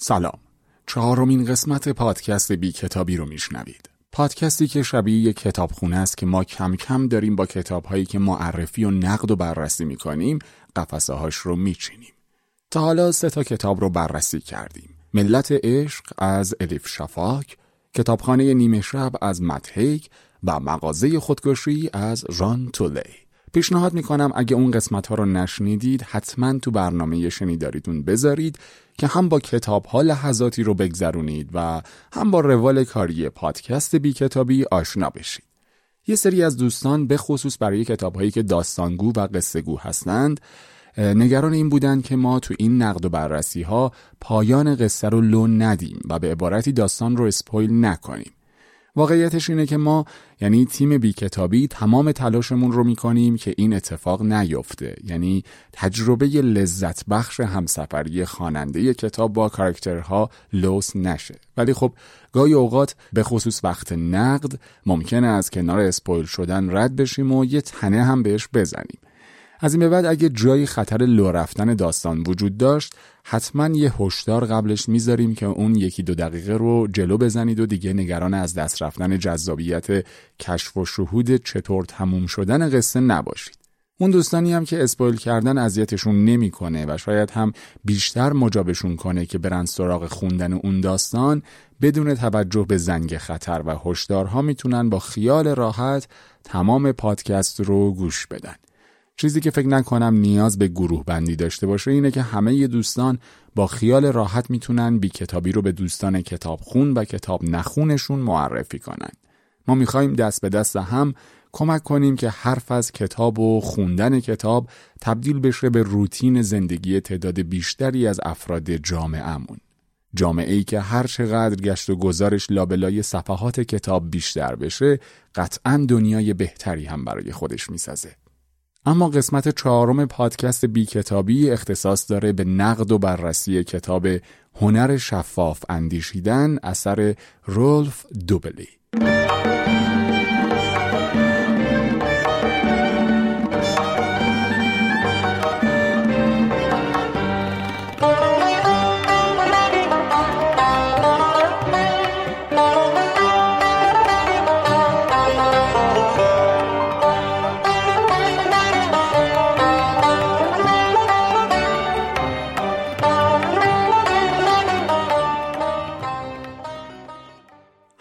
سلام. چهارمین قسمت پادکست بی کتابی رو میشنوید. پادکستی که شبیه یک کتابخونه است که ما کم کم داریم با کتابهایی که معرفی و نقد و بررسی می‌کنیم قفسه هاش رو میچینیم. تا حالا سه تا کتاب رو بررسی کردیم. ملت عشق از الیف شفاک کتابخانه نیمه شب از متهیک و مغازه خودکشی از ران تولی پیشنهاد می‌کنم اگه اون قسمت ها رو نشنیدید حتما تو برنامه شنیداریتون بذارید که هم با کتاب ها لحظاتی رو بگذرونید و هم با روال کاری پادکست بی کتابی آشنا بشید. یه سری از دوستان به خصوص برای کتاب هایی که داستانگو و قصه گو هستند نگران این بودند که ما تو این نقد و بررسی ها پایان قصه رو لو ندیم و به عبارتی داستان رو اسپویل نکنیم. واقعیتش اینه که ما یعنی تیم بی کتابی تمام تلاشمون رو می‌کنیم که این اتفاق نیفته. یعنی تجربه لذت بخش همسفری خواننده کتاب با کارکترها لوس نشه. ولی خب گاهی اوقات به خصوص وقت نقد ممکنه از کنار اسپویل شدن رد بشیم و یه تنه هم بهش بزنیم. از این به بعد اگه جایی خطر لو رفتن داستان وجود داشت حتما یه هشدار قبلش می‌ذاریم که اون یکی دو دقیقه رو جلو بزنید و دیگه نگران از دست رفتن جذابیت کشف و شهود چطور تموم شدن قصه نباشید. اون دوستانی هم که اسپویل کردن اذیتشون نمی‌کنه و شاید هم بیشتر مجابشون کنه که برن سراغ خوندن اون داستان بدون توجه به زنگ خطر و هشدارها می‌تونن با خیال راحت تمام پادکست رو گوش بدن. چیزی که فکر نکنم نیاز به گروه بندی داشته باشه اینه که همه دوستان با خیال راحت می‌تونن بی کتابی رو به دوستان کتاب خون و کتاب نخونشون معرفی کنن. ما می‌خوایم دست به دست هم کمک کنیم که حرف از کتاب و خوندن کتاب تبدیل بشه به روتین زندگی تعداد بیشتری از افراد جامعهمون. جامعه ای که هر چقدر گشت و گزارش لابلای صفحات کتاب بیشتر بشه قطعا دنیای بهتری هم برای خودش می‌سازه. اما قسمت چهارم پادکست بی کتابی اختصاص داره به نقد و بررسی کتاب هنر شفاف اندیشیدن اثر رولف دوبلی.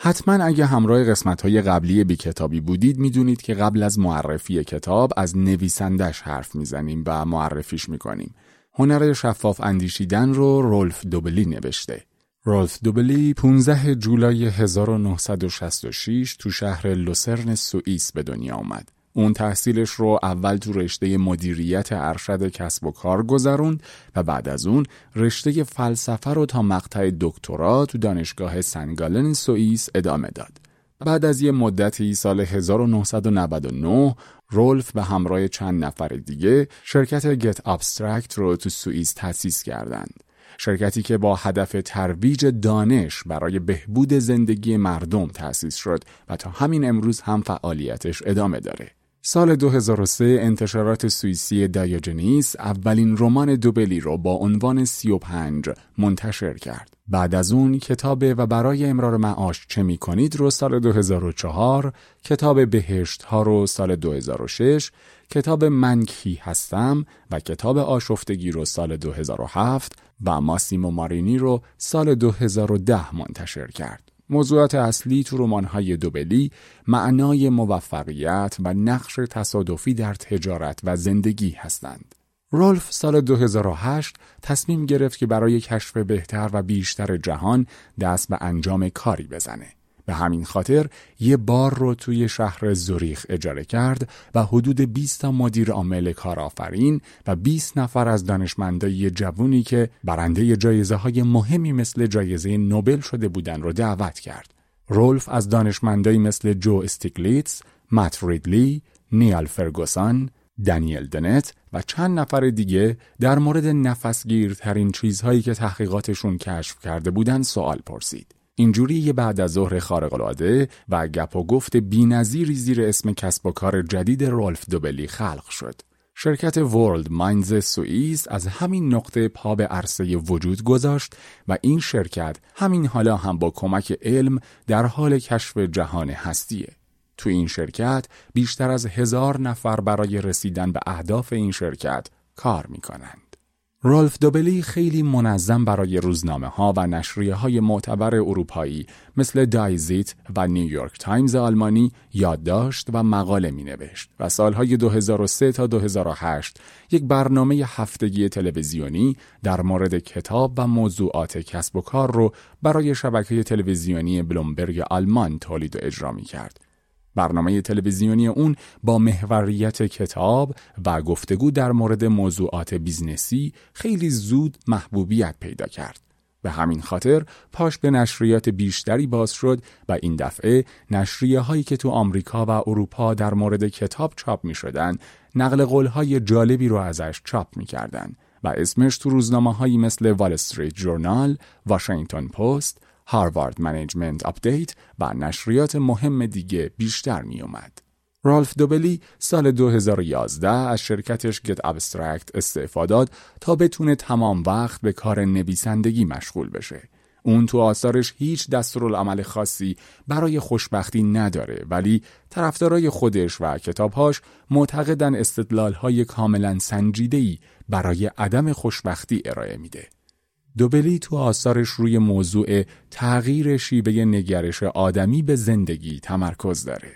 حتما اگه همراه قسمت های قبلی بی کتابی بودید می‌دونید که قبل از معرفی کتاب از نویسندش حرف می‌زنیم و معرفیش می‌کنیم. هنر شفاف اندیشیدن رو رولف دوبلی نوشته. رولف دوبلی 15 جولای 1966 تو شهر لوسرن سوئیس به دنیا آمد. اون تحصیلش رو اول تو رشته مدیریت ارشد کسب و کار گذروند و بعد از اون رشته فلسفه رو تا مقطع دکترا تو دانشگاه سن گالن سوئیس ادامه داد. بعد از یه مدتی سال 1999 رولف به همراه چند نفر دیگه شرکت getAbstract رو تو سوئیس تأسیس کردند. شرکتی که با هدف ترویج دانش برای بهبود زندگی مردم تأسیس شد و تا همین امروز هم فعالیتش ادامه داره. سال 2003 انتشارات سوئیسی Diogenes اولین رمان دوبلی را با عنوان 35 منتشر کرد. بعد از اون کتاب و برای امرار معاش چه می کنید رو سال 2004 کتاب بهشت ها رو سال 2006 کتاب من کی هستم و کتاب آشفتگی رو سال 2007 و ماسیمو مارینی رو سال 2010 منتشر کرد. موضوعات اصلی تو رمان‌های دوبلی معنای موفقیت و نقش تصادفی در تجارت و زندگی هستند. رولف سال 2008 تصمیم گرفت که برای کشف بهتر و بیشتر جهان دست به انجام کاری بزنه. به همین خاطر یه بار رو توی شهر زوریخ اجاره کرد و حدود 20 تا مدیر عامل کارآفرین و 20 نفر از دانشمندای جوونی که برنده جایزه های مهمی مثل جایزه نوبل شده بودن رو دعوت کرد. رولف از دانشمندایی مثل جو استیگلیتس، مت ریدلی، نیال فرگوسان، دانیل دنت و چند نفر دیگه در مورد نفسگیرترین چیزهایی که تحقیقاتشون کشف کرده بودن سوال پرسید. اینجوری یه بعد از ظهر خارق‌العاده و گپ و گفت بی‌نظیری زیر اسم کسب و کار جدید رولف دوبلی خلق شد. شرکت ورلد ماینز سوئیس از همین نقطه پا به عرصه وجود گذاشت و این شرکت همین حالا هم با کمک علم در حال کشف جهان هستیه. تو این شرکت بیشتر از هزار نفر برای رسیدن به اهداف این شرکت کار می‌کنند. رالف دوبلی خیلی منظم برای روزنامه ها و نشریه های معتبر اروپایی مثل Die Zeit و نیویورک تایمز آلمانی یادداشت و مقاله می نوشت و سالهای 2003 تا 2008 یک برنامه هفتگی تلویزیونی در مورد کتاب و موضوعات کسب و کار رو برای شبکه تلویزیونی بلومبرگ آلمان تولید و اجرا می کرد برنامه تلویزیونی اون با محوریت کتاب و گفتگو در مورد موضوعات business ی خیلی زود محبوبیت پیدا کرد. به همین خاطر پاش به نشریات بیشتری باز شد و این دفعه نشریه هایی که تو آمریکا و اروپا در مورد کتاب چاپ می شدن نقل قول های جالبی رو ازش چاپ می کردن و اسمش تو روزنامه هایی مثل Wall Street Journal، واشنگتن پست، Harvard Management Update و نشریات مهم دیگه بیشتر می اومد. رالف دوبلی سال 2011 از شرکتش getAbstract استعفا داد تا بتونه تمام وقت به کار نویسندگی مشغول بشه. اون تو آثارش هیچ دستورالعمل خاصی برای خوشبختی نداره ولی طرفدارای خودش و کتابهاش معتقدن استدلالهای کاملا سنجیده‌ای برای عدم خوشبختی ارائه میده. دوبلی تو آثارش روی موضوع تغییر شیوه نگرش آدمی به زندگی تمرکز داره.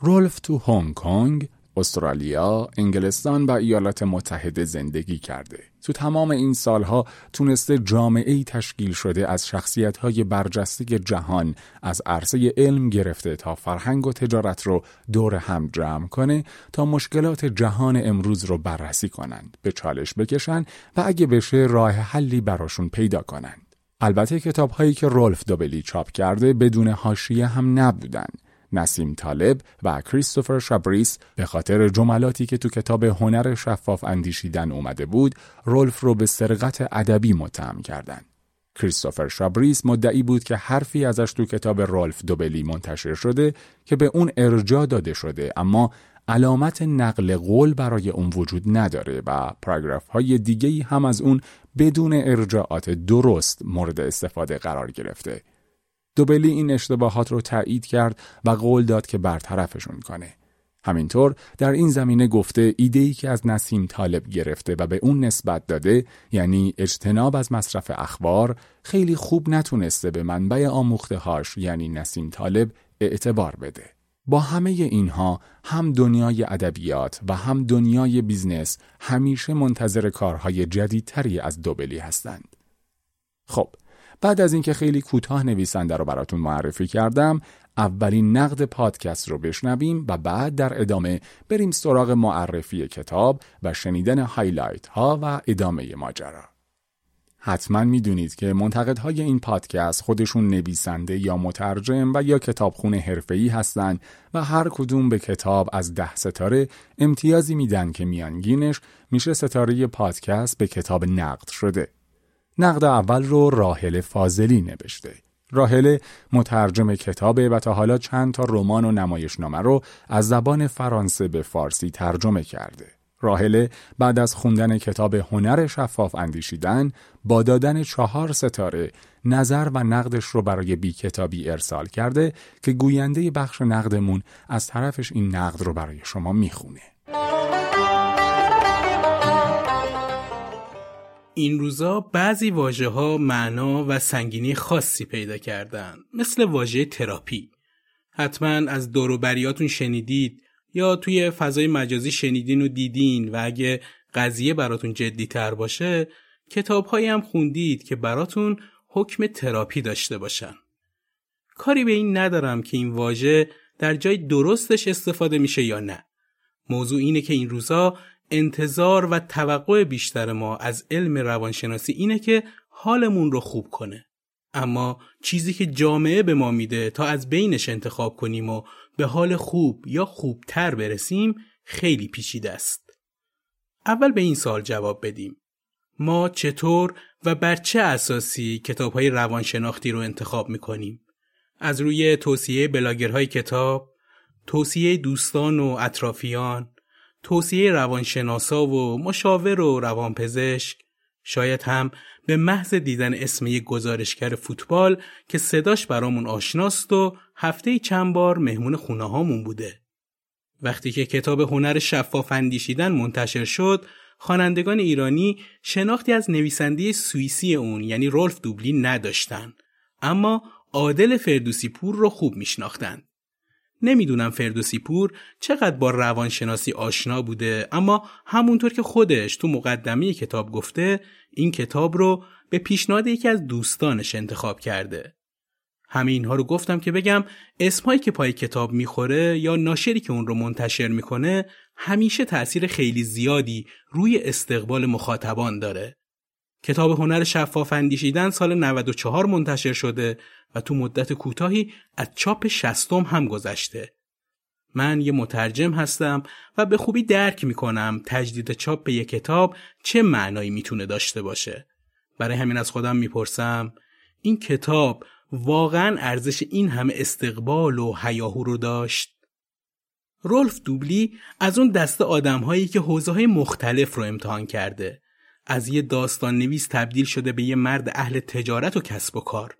رولف تو هنگ کنگ، استرالیا، انگلستان و ایالات متحده زندگی کرده. تو تمام این سالها تونسته جامعه تشکیل شده از شخصیت های برجسته جهان از عرصه علم گرفته تا فرهنگ و تجارت رو دور هم جمع کنه تا مشکلات جهان امروز رو بررسی کنند، به چالش بکشن و اگه بشه راه حلی براشون پیدا کنند. البته کتاب هایی که رولف دوبلی چاپ کرده بدون حاشیه هم نبودن نسیم طالب و کریستوفر شابریس به خاطر جملاتی که تو کتاب هنر شفاف اندیشیدن اومده بود رولف رو به سرقت ادبی متهم کردند. کریستوفر شابریس مدعی بود که حرفی ازش تو کتاب رولف دوبلی منتشر شده که به اون ارجا داده شده اما علامت نقل قول برای اون وجود نداره و پاراگراف های دیگه هم از اون بدون ارجاعات درست مورد استفاده قرار گرفته دوبلی این اشتباهات رو تایید کرد و قول داد که برطرفشون کنه. همینطور در این زمینه گفته ایده‌ای که از نسیم طالب گرفته و به اون نسبت داده یعنی اجتناب از مصرف اخبار خیلی خوب نتونسته به منبع آموخته هاش یعنی نسیم طالب اعتبار بده. با همه اینها هم دنیای ادبیات و هم دنیای business همیشه منتظر کارهای جدیدتری از دوبلی هستند. خب بعد از اینکه خیلی کوتاه نویسنده رو براتون معرفی کردم اولین نقد پادکست رو بشنویم و بعد در ادامه بریم سراغ معرفی کتاب و شنیدن highlight ها و ادامه ماجرا حتما می‌دونید که منتقدهای این پادکست خودشون نویسنده یا مترجم و یا کتابخون حرفه‌ای هستند و هر کدوم به کتاب از ده ستاره امتیازی میدن که میانگینش میشه ستاره پادکست به کتاب نقد شده. نقد اول رو راهل فاضلی نوشته. راهله مترجم کتابه و تا حالا چند تا رمان و نمایشنامه رو از زبان فرانسه به فارسی ترجمه کرده. راهله بعد از خوندن کتاب هنر شفاف اندیشیدن با دادن چهار ستاره نظر و نقدش رو برای بی کتابی ارسال کرده که گوینده بخش نقدمون از طرفش این نقد رو برای شما می‌خونه. این روزا بعضی واژه ها معنا و سنگینی خاصی پیدا کردن مثل واژه تراپی. حتما از دوروبریاتون شنیدید یا توی فضای مجازی شنیدین و دیدین و اگه قضیه براتون جدی تر باشه کتاب هایی هم خوندید که براتون حکم تراپی داشته باشن. کاری به این ندارم که این واژه در جای درستش استفاده میشه یا نه. موضوع اینه که این روزا انتظار و توقع بیشتر ما از علم روانشناسی اینه که حالمون رو خوب کنه. اما چیزی که جامعه به ما میده تا از بینش انتخاب کنیم و به حال خوب یا خوبتر برسیم خیلی پیچیده است. اول به این سال جواب بدیم. ما چطور و بر چه اساسی کتاب های روانشناختی رو انتخاب می‌کنیم؟ از روی توصیه بلاگرهای کتاب، توصیه دوستان و اطرافیان، توصیه روانشناسا و مشاور و روانپزشک شاید هم به محض دیدن اسم یک گزارشگر فوتبال که صداش برامون آشناست و هفته چند بار مهمون خونه هامون بوده. وقتی که کتاب هنر شفاف اندیشیدن منتشر شد، خوانندگان ایرانی شناختی از نویسنده سوئیسی اون یعنی رولف دوبلی نداشتن اما عادل فردوسی پور رو خوب میشناختند. نمی‌دونم فردوسی پور چقدر با روانشناسی آشنا بوده اما همونطور که خودش تو مقدمه کتاب گفته این کتاب رو به پیشنهاد یکی از دوستانش انتخاب کرده. همه اینها رو گفتم که بگم اسمهایی که پای کتاب می‌خوره یا ناشری که اون رو منتشر می‌کنه همیشه تأثیر خیلی زیادی روی استقبال مخاطبان داره. کتاب هنر شفاف اندیشیدن سال 94 منتشر شده و تو مدت کوتاهی از چاپ شستم هم گذشته. من یه مترجم هستم و به خوبی درک می‌کنم تجدید چاپ به یک کتاب چه معنایی می‌تونه داشته باشه. برای همین از خودم می‌پرسم این کتاب واقعا ارزش این همه استقبال و حیاهو رو داشت؟ رولف دوبلی از اون دست آدم هایی که حوزه مختلف رو امتحان کرده. از یه داستان نویس تبدیل شده به یه مرد اهل تجارت و کسب و کار.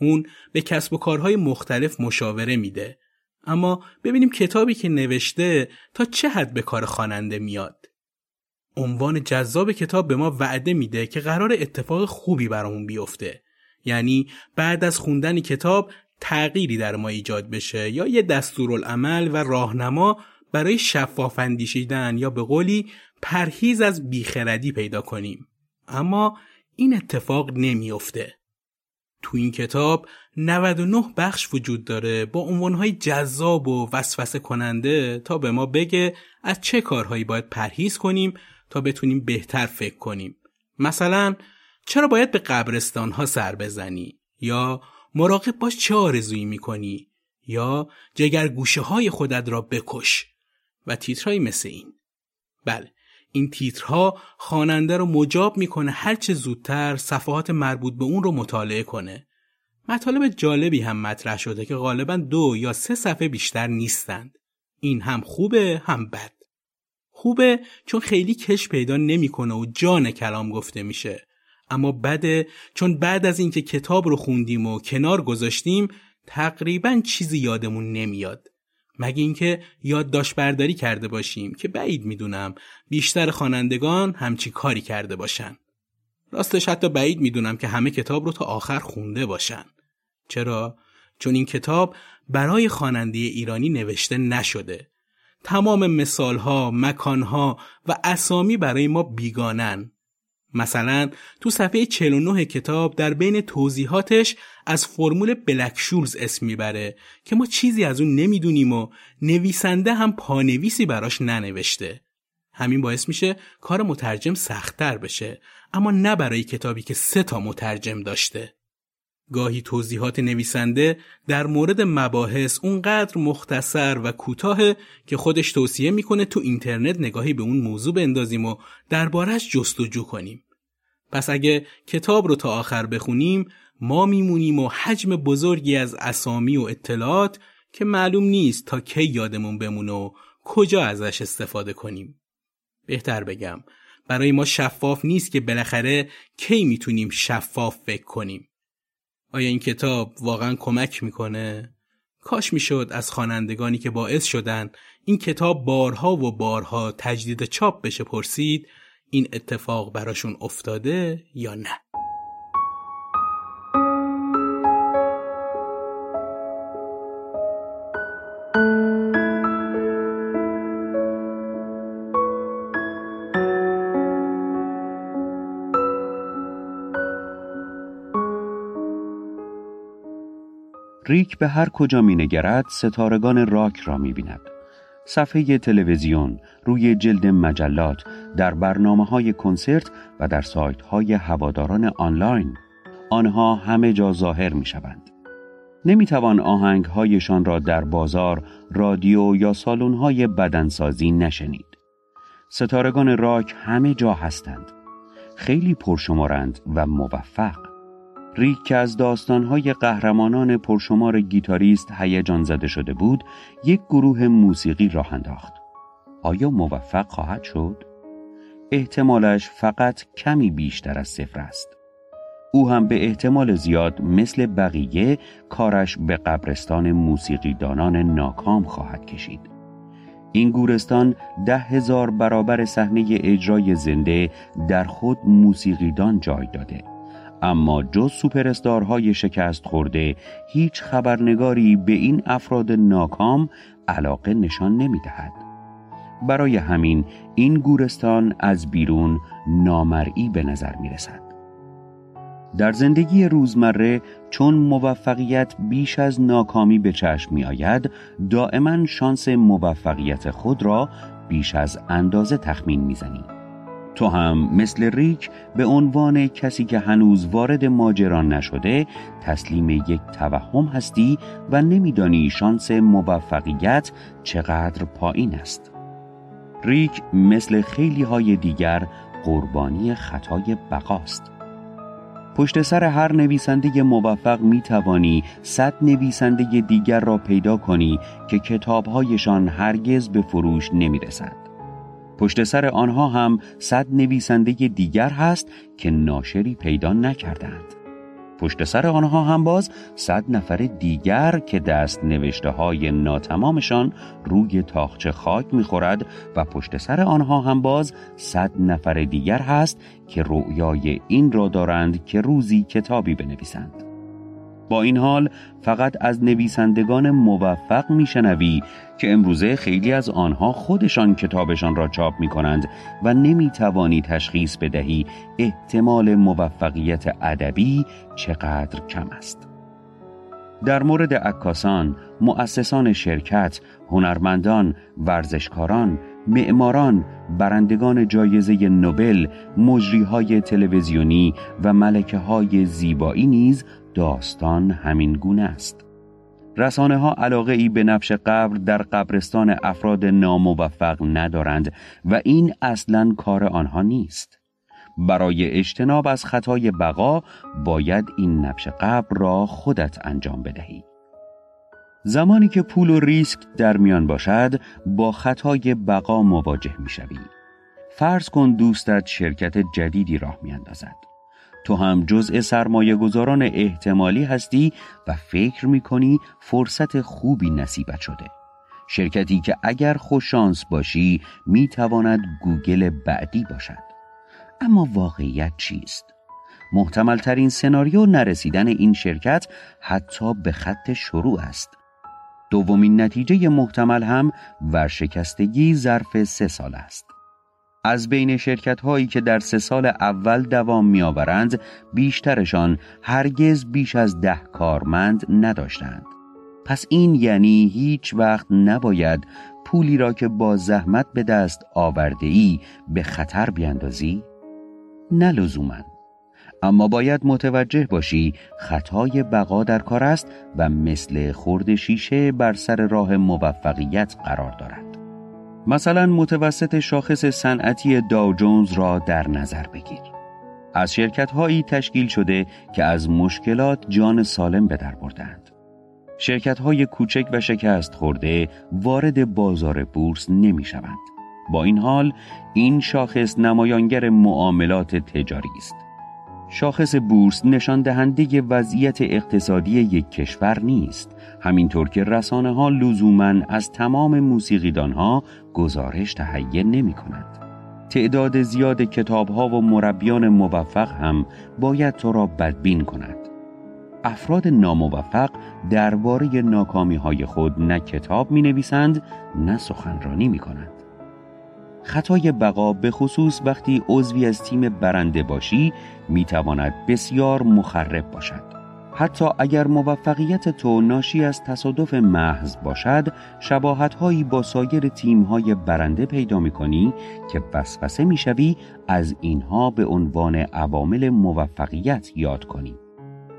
اون به کسب و کارهای مختلف مشاوره میده. اما ببینیم کتابی که نوشته تا چه حد به کار خواننده میاد. عنوان جذاب کتاب به ما وعده میده که قرار اتفاق خوبی برامون بیفته. یعنی بعد از خوندن کتاب تغییری در ما ایجاد بشه یا یه دستورالعمل و راهنما برای شفاف اندیشیدن یا به قولی پرهیز از بیخردی پیدا کنیم. اما این اتفاق نمیافته. تو این کتاب 99 بخش وجود داره با عنوانهای جذاب و وسوسه کننده تا به ما بگه از چه کارهایی باید پرهیز کنیم تا بتونیم بهتر فکر کنیم. مثلا چرا باید به قبرستان ها سر بزنی؟ یا مراقب باش چه آرزویی می‌کنی؟ یا جگر گوشه های خودت را بکش؟ و تیترهایی مثل این. بله. این تیترها خواننده رو مجاب می‌کنه هرچه زودتر صفحات مربوط به اون رو مطالعه کنه. مطالب جالبی هم مطرح شده که غالبا دو یا سه صفحه بیشتر نیستند. این هم خوبه هم بد. خوبه چون خیلی کش پیدا نمی‌کنه و جان کلام گفته میشه. اما بده چون بعد از اینکه کتاب رو خوندیم و کنار گذاشتیم تقریبا چیزی یادمون نمیاد. مگه اینکه یادداشت برداری کرده باشیم که بعید می‌دونم بیشتر خوانندگان همچی کاری کرده باشن. راستش حتی بعید می‌دونم که همه کتاب رو تا آخر خونده باشن. چرا؟ چون این کتاب برای خواننده ایرانی نوشته نشده. تمام مثالها، مکانها و اسامی برای ما بیگانن. مثلا تو صفحه 49 کتاب در بین توضیحاتش از فرمول بلکشولز اسم می‌بره که ما چیزی از اون نمی‌دونیم و نویسنده هم پانویسی براش ننوشته. همین باعث میشه کار مترجم سختتر بشه اما نه برای کتابی که سه تا مترجم داشته. گاهی توضیحات نویسنده در مورد مباحث اونقدر مختصر و کوتاه که خودش توصیه می‌کنه تو اینترنت نگاهی به اون موضوع بندازیم و دربارش جستجو کنیم. پس اگه کتاب رو تا آخر بخونیم ما میمونیم و حجم بزرگی از اسامی و اطلاعات که معلوم نیست تا کی یادمون بمونه و کجا ازش استفاده کنیم. بهتر بگم برای ما شفاف نیست که بالاخره کی می‌تونیم شفاف فکر کنیم. آیا این کتاب واقعا کمک می‌کنه؟ کاش می‌شد از خوانندگانی که باعث شدن این کتاب بارها و بارها تجدید چاپ بشه پرسید این اتفاق براشون افتاده یا نه ریک به هر کجا می نگرد ستارگان راک را می بیند. صفحه تلویزیون، روی جلد مجلات، در برنامه های کنسرت و در سایت های هواداران آنلاین آنها همه جا ظاهر می شوند. نمی توان آهنگ هایشان را در بازار، رادیو یا سالن های بدنسازی نشنید. ستارگان راک همه جا هستند. خیلی پرشمارند و موفق. ریک که از داستانهای قهرمانان پرشمار گیتاریست هیجان زده شده بود یک گروه موسیقی راه انداخت آیا موفق خواهد شد؟ احتمالش فقط کمی بیشتر از صفر است. او هم به احتمال زیاد مثل بقیه کارش به قبرستان موسیقیدانان ناکام خواهد کشید. این گورستان ده هزار برابر صحنه اجرای زنده در خود موسیقیدان جای داده. اما جز سوپرستارهای شکست خورده هیچ خبرنگاری به این افراد ناکام علاقه نشان نمی دهد. برای همین این گورستان از بیرون نامرئی به نظر می رسد. در زندگی روزمره چون موفقیت بیش از ناکامی به چشم می آید دائما شانس موفقیت خود را بیش از اندازه تخمین می زنی. تو هم مثل ریک به عنوان کسی که هنوز وارد ماجران نشده تسلیم یک توهم هستی و نمیدانی شانس موفقیت چقدر پایین است. ریک مثل خیلی های دیگر قربانی خطای بقاست. پشت سر هر نویسنده موفق می توانی صد نویسنده دیگر را پیدا کنی که کتابهایشان هرگز به فروش نمی رسد. پشت سر آنها هم صد نویسنده دیگر هست که ناشری پیدا نکردند. پشت سر آنها هم باز صد نفر دیگر که دست نوشته های ناتمامشان روی تاخچه خاک می‌خورد و پشت سر آنها هم باز صد نفر دیگر هست که رؤیای این را دارند که روزی کتابی بنویسند. با این حال فقط از نویسندگان موفق میشنوی که امروزه خیلی از آنها خودشان کتابشان را چاپ می کنند و نمی توانی تشخیص بدهی احتمال موفقیت ادبی چقدر کم است. در مورد عکاسان، مؤسسان شرکت، هنرمندان، ورزشکاران، معماران، برندگان جایزه نوبل، مجریهای تلویزیونی و ملکه های زیبایی نیز داستان همین گونه است. رسانه ها علاقه ای به نفش قبر در قبرستان افراد ناموفق ندارند و این اصلا کار آنها نیست. برای اجتناب از خطای بقا باید این نفش قبر را خودت انجام بدهی. زمانی که پول و ریسک در میان باشد با خطای بقا مواجه می شوی. فرض کن دوستت شرکت جدیدی راه می اندازد. تو هم جزء سرمایه گذاران احتمالی هستی و فکر می کنی فرصت خوبی نصیبت شده. شرکتی که اگر خوششانس باشی می تواند گوگل بعدی باشد. اما واقعیت چیست؟ محتمل ترین سناریو نرسیدن این شرکت حتی به خط شروع است. دومین نتیجه محتمل هم ورشکستگی ظرف سه سال است. از بین شرکت هایی که در سه سال اول دوام می آورند بیشترشان هرگز بیش از ده کارمند نداشتند. پس این یعنی هیچ وقت نباید پولی را که با زحمت به دست آورده ای به خطر بیندازی؟ نه لزومن. اما باید متوجه باشی خطای بقا در کار است و مثل خورد شیشه بر سر راه موفقیت قرار دارد. مثلا متوسط شاخص صنعتی داو جونز را در نظر بگیر. از شرکت هایی تشکیل شده که از مشکلات جان سالم به در بردند. شرکت های کوچک و شکست خورده وارد بازار بورس نمی شوند. با این حال این شاخص نمایانگر معاملات تجاری است. شاخص بورس نشان دهنده وضعیت اقتصادی یک کشور نیست همینطور که رسانه ها لزوما از تمام موسیقیدان ها گزارش تهیه نمی کند. تعداد زیاد کتاب ها و مربیان موفق هم باید تو را بدبین کند. افراد ناموفق درباره ناکامی های خود نه کتاب می نویسند نه سخنرانی می کنند. خطای بقا به خصوص وقتی عضوی از تیم برنده باشی می تواند بسیار مخرب باشد. حتی اگر موفقیت تو ناشی از تصادف محض باشد شباهت هایی با سایر تیم های برنده پیدا می کنی که وسوسه می شوی از اینها به عنوان عوامل موفقیت یاد کنی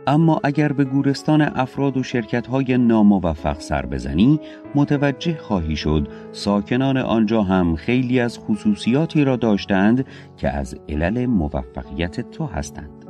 اما اگر به گورستان افراد و شرکت های ناموفق سر بزنی متوجه خواهی شد ساکنان آنجا هم خیلی از خصوصیاتی را داشتند که از علل موفقیت تو هستند.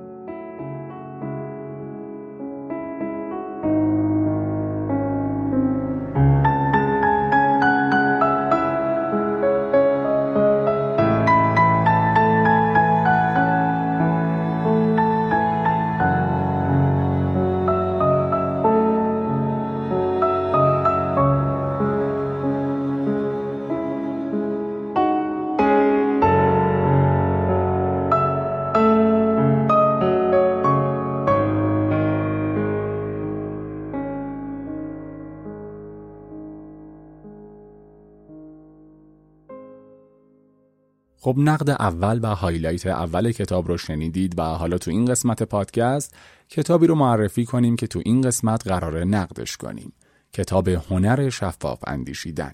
خب نقد اول و highlight اول کتاب رو شنیدید و حالا تو این قسمت پادکست کتابی رو معرفی کنیم که تو این قسمت قراره نقدش کنیم. کتاب هنر شفاف اندیشیدن.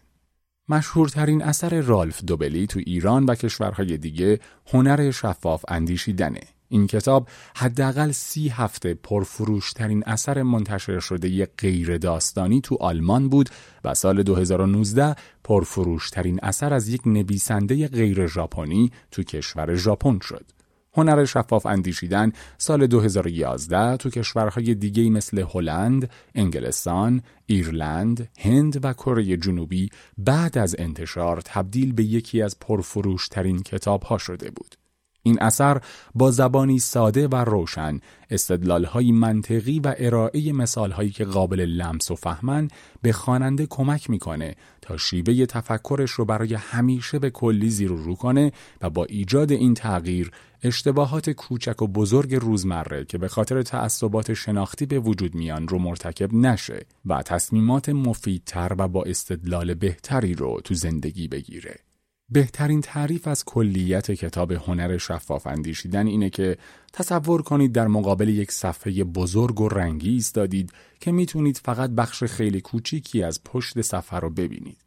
مشهورترین اثر رالف دوبلی تو ایران و کشورهای دیگه هنر شفاف اندیشیدنه. این کتاب حداقل سی هفته پرفروشترین اثر منتشر شده ی غیر داستانی تو آلمان بود و سال 2019 پرفروشترین اثر از یک نویسنده غیر ژاپنی تو کشور ژاپن شد. هنر شفاف اندیشیدن سال 2011 تو کشورهای دیگه مثل هلند، انگلستان، ایرلند، هند و کره جنوبی بعد از انتشار تبدیل به یکی از پرفروشترین کتاب ها شده بود. این اثر با زبانی ساده و روشن استدلالهای منطقی و ارائه مثالهایی که قابل لمس و فهمن به خواننده کمک می‌کنه تا شیوه تفکرش رو برای همیشه به کلی زیر رو کنه و با ایجاد این تغییر اشتباهات کوچک و بزرگ روزمره که به خاطر تعصبات شناختی به وجود میان رو مرتکب نشه و تصمیمات مفیدتر و با استدلال بهتری رو تو زندگی بگیره. بهترین تعریف از کلیت کتاب هنر شفاف اندیشیدن اینه که تصور کنید در مقابل یک صفحه بزرگ و رنگی ایستادید که می‌تونید فقط بخش خیلی کوچیکی از پشت صفحه رو ببینید.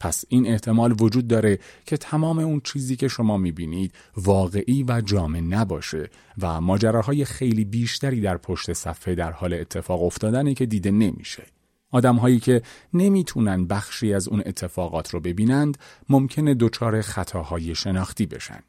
پس این احتمال وجود داره که تمام اون چیزی که شما می‌بینید واقعی و جامع نباشه و ماجراهای خیلی بیشتری در پشت صفحه در حال اتفاق افتادنه که دیده نمیشه. آدم هایی که نمی‌تونن بخشی از اون اتفاقات رو ببینند ممکنه دچار خطاهای شناختی بشن.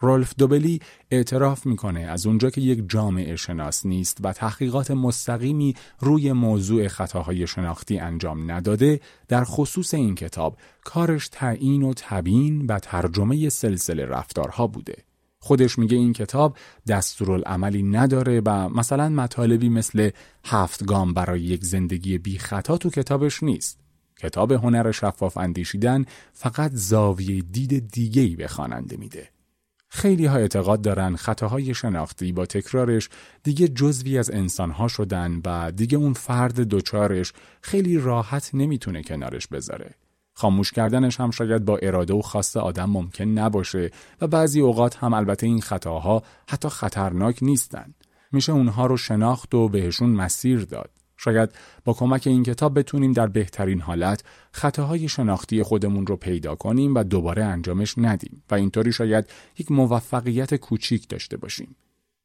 رولف دوبلی اعتراف می‌کنه از اونجا که یک جامعه شناس نیست و تحقیقات مستقیمی روی موضوع خطاهای شناختی انجام نداده در خصوص این کتاب کارش تعیین و تبیین و ترجمه سلسله رفتارها بوده. خودش میگه این کتاب دستورالعملی نداره و مثلا مطالبی مثل هفت گام برای یک زندگی بی خطا تو کتابش نیست. کتاب هنر شفاف اندیشیدن فقط زاویه دید دیگهی به خواننده میده. خیلی ها اعتقاد دارن خطاهای شناختی با تکرارش دیگه جزوی از انسانها شدن و دیگه اون فرد دوچارش خیلی راحت نمی‌تونه کنارش بذاره. خاموش کردنش هم شاید با اراده و خواست آدم ممکن نباشه و بعضی اوقات هم البته این خطاها حتی خطرناک نیستن. میشه اونها رو شناخت و بهشون مسیر داد. شاید با کمک این کتاب بتونیم در بهترین حالت خطاهای شناختی خودمون رو پیدا کنیم و دوباره انجامش ندیم و اینطوری شاید یک موفقیت کوچیک داشته باشیم.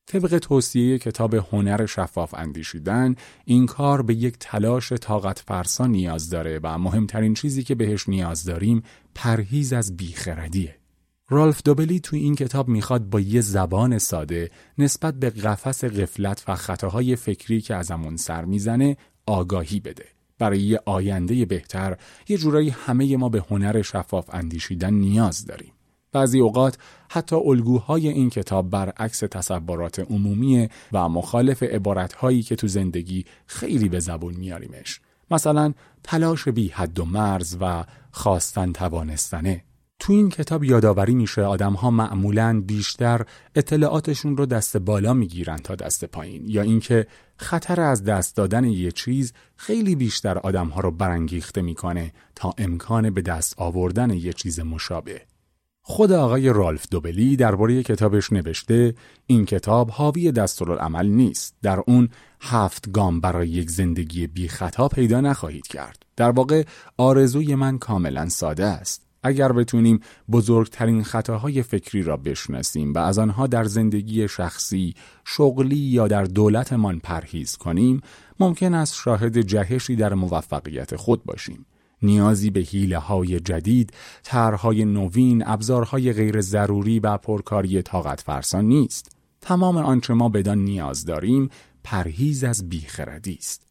طبق توصیه کتاب هنر شفاف اندیشیدن این کار به یک تلاش طاقت فرسا نیاز داره و مهمترین چیزی که بهش نیاز داریم پرهیز از بیخردیه. رالف دوبلی تو این کتاب می‌خواد با یه زبان ساده نسبت به قفس غفلت و خطاهای فکری که ازمون سر می‌زنه آگاهی بده. برای یه آینده بهتر یه جورایی همه ما به هنر شفاف اندیشیدن نیاز داریم. بعضی اوقات حتی الگوهای این کتاب برعکس تصورات عمومی و مخالف عبارتهایی که تو زندگی خیلی به زبون میاریمش. مثلا تلاش بی حد و مرز و خواستن توانستنه. تو این کتاب یادآوری میشه آدم ها معمولا بیشتر اطلاعاتشون رو دست بالا می‌گیرن تا دست پایین یا اینکه خطر از دست دادن یه چیز خیلی بیشتر آدم ها رو برانگیخته می‌کنه تا امکان به دست آوردن یه چیز مشابه. خود آقای رالف دوبلی درباره کتابش نوشته این کتاب حاوی دستورالعمل نیست. در اون هفت گام برای یک زندگی بی خطا پیدا نخواهید کرد. در واقع آرزوی من کاملا ساده است. اگر بتونیم بزرگترین خطاهای فکری را بشناسیم و از آنها در زندگی شخصی، شغلی یا در دولتمان پرهیز کنیم، ممکن است شاهد جهشی در موفقیت خود باشیم. نیازی به حیله های جدید، طرحهای نوین، ابزارهای غیر ضروری و پرکاری طاقت فرسان نیست. تمام آنچه ما بدان نیاز داریم پرهیز از بیخردی است.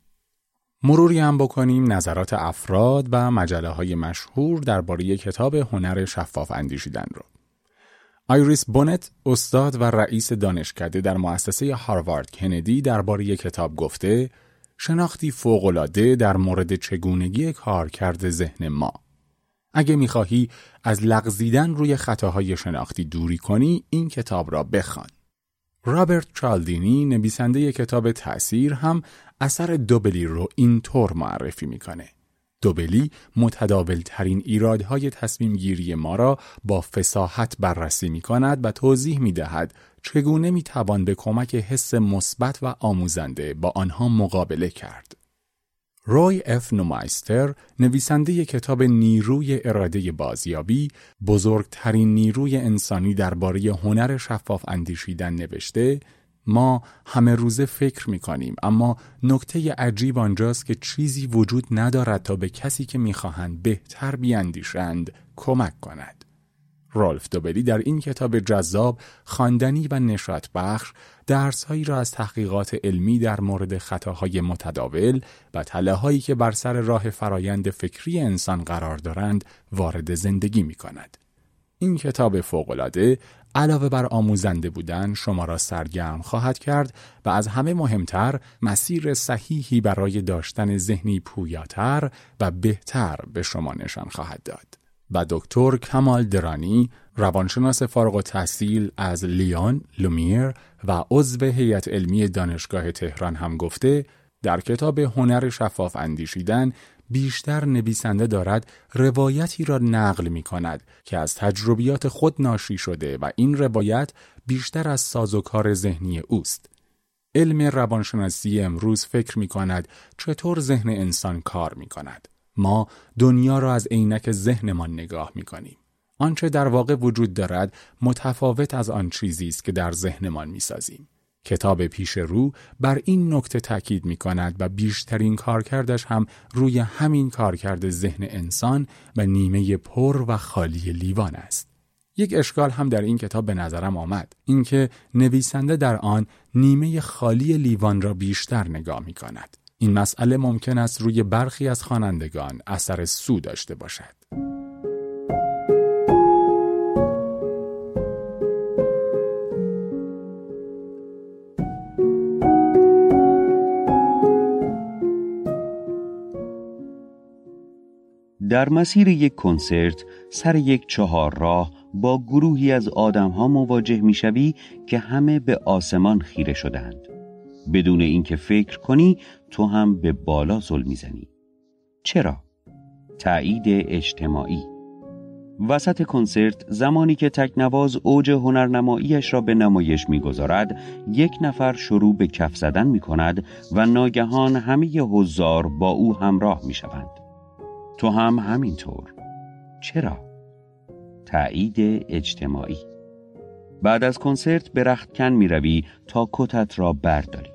مروری هم بکنیم نظرات افراد و مجله های مشهور درباره کتاب هنر شفاف اندیشیدن رو. آیریس بونت استاد و رئیس دانشکده در مؤسسه هاروارد کندی درباره کتاب گفته شناختی فوقالعاده در مورد چگونگی کارکرد ذهن ما. اگه می‌خواهی از لغزیدن روی خطاهای شناختی دوری کنی این کتاب را بخوان. رابرت چالدینی نویسنده کتاب تأثیر هم اثر دوبلی رو اینطور معرفی می‌کنه. دوبلی متداول ترین ایرادهای تصمیم گیری ما را با فساحت بررسی می کند و توضیح می دهد چگونه می توان به کمک حس مثبت و آموزنده با آنها مقابله کرد. روی اف نومایستر نویسنده کتاب نیروی اراده بازیابی بزرگترین نیروی انسانی درباره هنر شفاف اندیشیدن نوشته ما همه روزه فکر می کنیم اما نکته عجیب آنجاست که چیزی وجود ندارد تا به کسی که می‌خواهند بهتر بیاندیشند کمک کند. رالف دوبلی در این کتاب جذاب خواندنی و نشاط بخش درسهایی را از تحقیقات علمی در مورد خطاهای متداول و تله هایی که بر سر راه فرایند فکری انسان قرار دارند وارد زندگی می کند. این کتاب فوقالعاده علاوه بر آموزنده بودن شما را سرگرم خواهد کرد و از همه مهمتر مسیر صحیحی برای داشتن ذهنی پویاتر و بهتر به شما نشان خواهد داد. و دکتر کمال درانی روانشناس فارغ التحصیل از لیون، لومیر و عضو هیئت علمی دانشگاه تهران هم گفته در کتاب هنر شفاف اندیشیدن بیشتر نویسنده دارد روایتی را نقل می کند که از تجربیات خود ناشی شده و این روایت بیشتر از سازوکار ذهنی اوست. علم روانشناسی امروز فکر می کند چطور ذهن انسان کار می کند. ما دنیا را از عینک ذهنمان نگاه می کنیم. آنچه در واقع وجود دارد متفاوت از آن چیزی است که در ذهنمان می سازیم. کتاب پیش رو بر این نکته تاکید می کند و بیشترین کارکردش هم روی همین کارکرد ذهن انسان و نیمه پر و خالی لیوان است. یک اشکال هم در این کتاب به نظرم آمد اینکه نویسنده در آن نیمه خالی لیوان را بیشتر نگاه می کند. این مسئله ممکن است روی برخی از خوانندگان اثر سو داشته باشد. در مسیر یک کنسرت سر یک چهار راه با گروهی از آدمها مواجه می‌شوی که همه به آسمان خیره شدند بدون اینکه فکر کنی تو هم به بالا زل می‌زنی چرا؟ تایید اجتماعی وسط کنسرت زمانی که تکنواز اوج هنرنماییش را به نمایش می‌گذارد یک نفر شروع به کف زدن می کند و ناگهان همه حضار با او همراه می شوند. تو هم همینطور چرا؟ تایید اجتماعی بعد از کنسرت به رختکن می روی تا کتت را برداری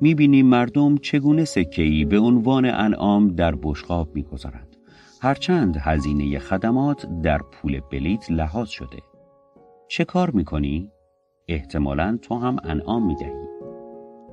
می بینی مردم چگونه سکهی به عنوان انعام در بشقاب می گذارند. هرچند هزینه خدمات در پول بلیت لحاظ شده چه کار می کنی؟ احتمالا تو هم انعام می دهی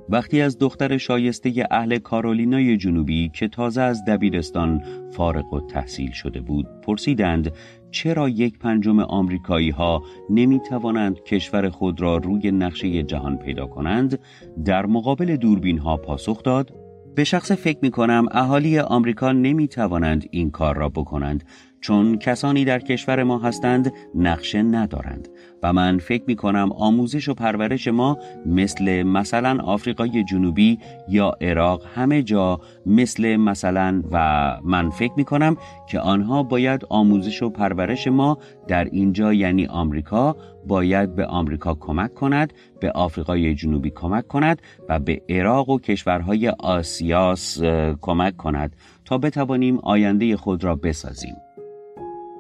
وقتی از دختر شایسته اهل کارولینای جنوبی که تازه از دبیرستان فارغ و تحصیل شده بود پرسیدند چرا یک پنجم آمریکایی ها نمی توانند کشور خود را روی نقشه جهان پیدا کنند؟ در مقابل دوربین ها پاسخ داد به شخص فکر می کنم اهالی آمریکا نمی توانند این کار را بکنند. چون کسانی در کشور ما هستند نقشه ندارند. و من فکر می کنم آموزش و پرورش ما مثل مثلا آفریقای جنوبی یا عراق همه جا مثل مثلا و من فکر می کنم که آنها باید آموزش و پرورش ما در اینجا یعنی آمریکا باید به آمریکا کمک کند به آفریقای جنوبی کمک کند و به عراق و کشورهای آسیاس کمک کند تا بتوانیم آینده خود را بسازیم.